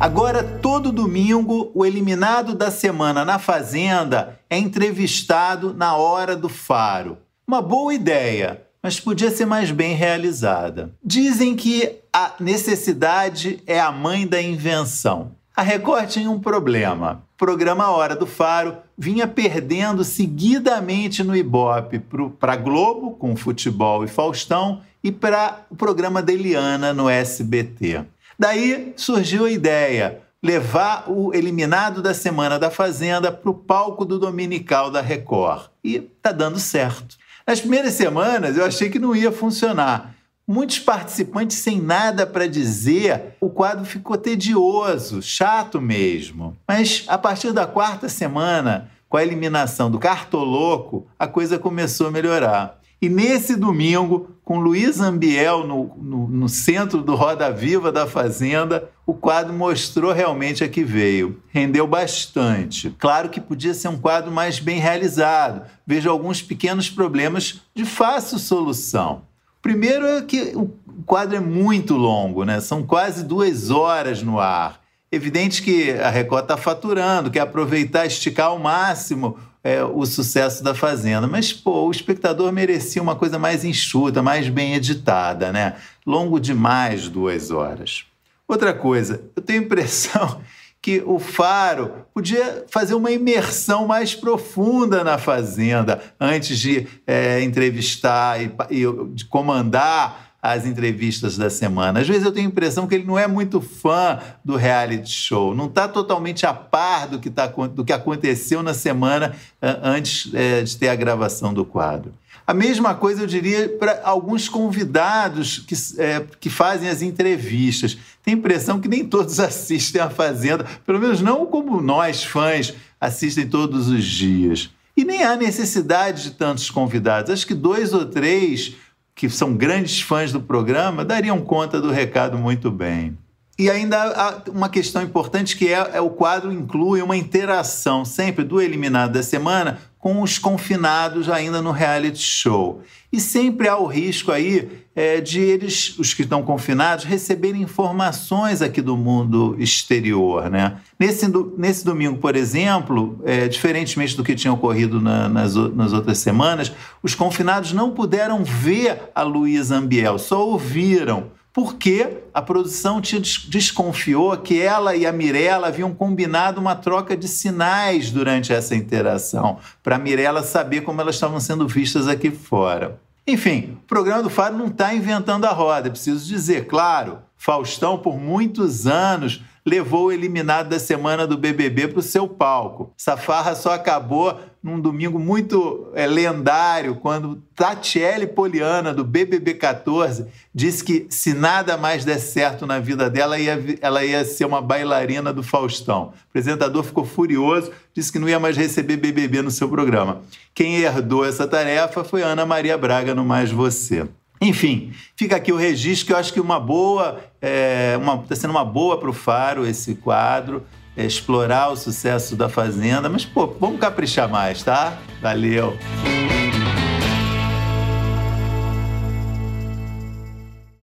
Agora, todo domingo, o eliminado da semana na Fazenda é entrevistado na hora do faro. Uma boa ideia, mas podia ser mais bem realizada. Dizem que a necessidade é a mãe da invenção. A Record tinha um problema. O programa Hora do Faro vinha perdendo seguidamente no Ibope para Globo, com futebol e Faustão, e para o programa da Eliana no SBT. Daí surgiu a ideia levar o eliminado da semana da Fazenda para o palco do Dominical da Record. E tá dando certo. Nas primeiras semanas eu achei que não ia funcionar. Muitos participantes sem nada para dizer, o quadro ficou tedioso, chato mesmo. Mas a partir da quarta semana, com a eliminação do Cartoloco, a coisa começou a melhorar. E nesse domingo, com Luiz Ambiel no, no, no, centro do Roda Viva da Fazenda, o quadro mostrou realmente a que veio. Rendeu bastante. Claro que podia ser um quadro mais bem realizado. Vejo alguns pequenos problemas de fácil solução. Primeiro é que o quadro é muito longo, né? São quase duas horas no ar. Evidente que a Record está faturando, quer aproveitar, esticar ao máximo é, o sucesso da Fazenda. Mas, pô, o espectador merecia uma coisa mais enxuta, mais bem editada, né? Longo demais duas horas. Outra coisa, eu tenho a impressão que o Faro podia fazer uma imersão mais profunda na Fazenda antes de é, entrevistar e, e de comandar as entrevistas da semana. Às vezes eu tenho a impressão que ele não é muito fã do reality show, não está totalmente a par do que, tá, do que aconteceu na semana antes é, de ter a gravação do quadro. A mesma coisa eu diria para alguns convidados que, é, que fazem as entrevistas. Tem a impressão que nem todos assistem a Fazenda, pelo menos não como nós, fãs, assistem todos os dias. E nem há necessidade de tantos convidados. Acho que dois ou três que são grandes fãs do programa, dariam conta do recado muito bem. E ainda há uma questão importante que é, é, o quadro inclui uma interação sempre do eliminado da semana com os confinados ainda no reality show. E sempre há o risco aí é, de eles, os que estão confinados, receberem informações aqui do mundo exterior. Né? Nesse, nesse domingo, por exemplo, é, diferentemente do que tinha ocorrido na, nas, nas outras semanas, os confinados não puderam ver a Luísa Ambiel, só ouviram porque a produção desconfiou que ela e a Mirella haviam combinado uma troca de sinais durante essa interação, para a Mirella saber como elas estavam sendo vistas aqui fora. Enfim, o programa do Faro não está inventando a roda, é preciso dizer, claro. Faustão, por muitos anos, levou o eliminado da semana do BBB para o seu palco. Essa farra só acabou num domingo muito é, lendário, quando Tatiele Poliana, do BBB 14, disse que se nada mais der certo na vida dela, ia, ela ia ser uma bailarina do Faustão. O apresentador ficou furioso, disse que não ia mais receber BBB no seu programa. Quem herdou essa tarefa foi Ana Maria Braga no Mais Você. Enfim, fica aqui o registro que eu acho que uma boa, é, está sendo uma boa para o Faro esse quadro, é, explorar o sucesso da Fazenda, mas pô, vamos caprichar mais, tá? Valeu!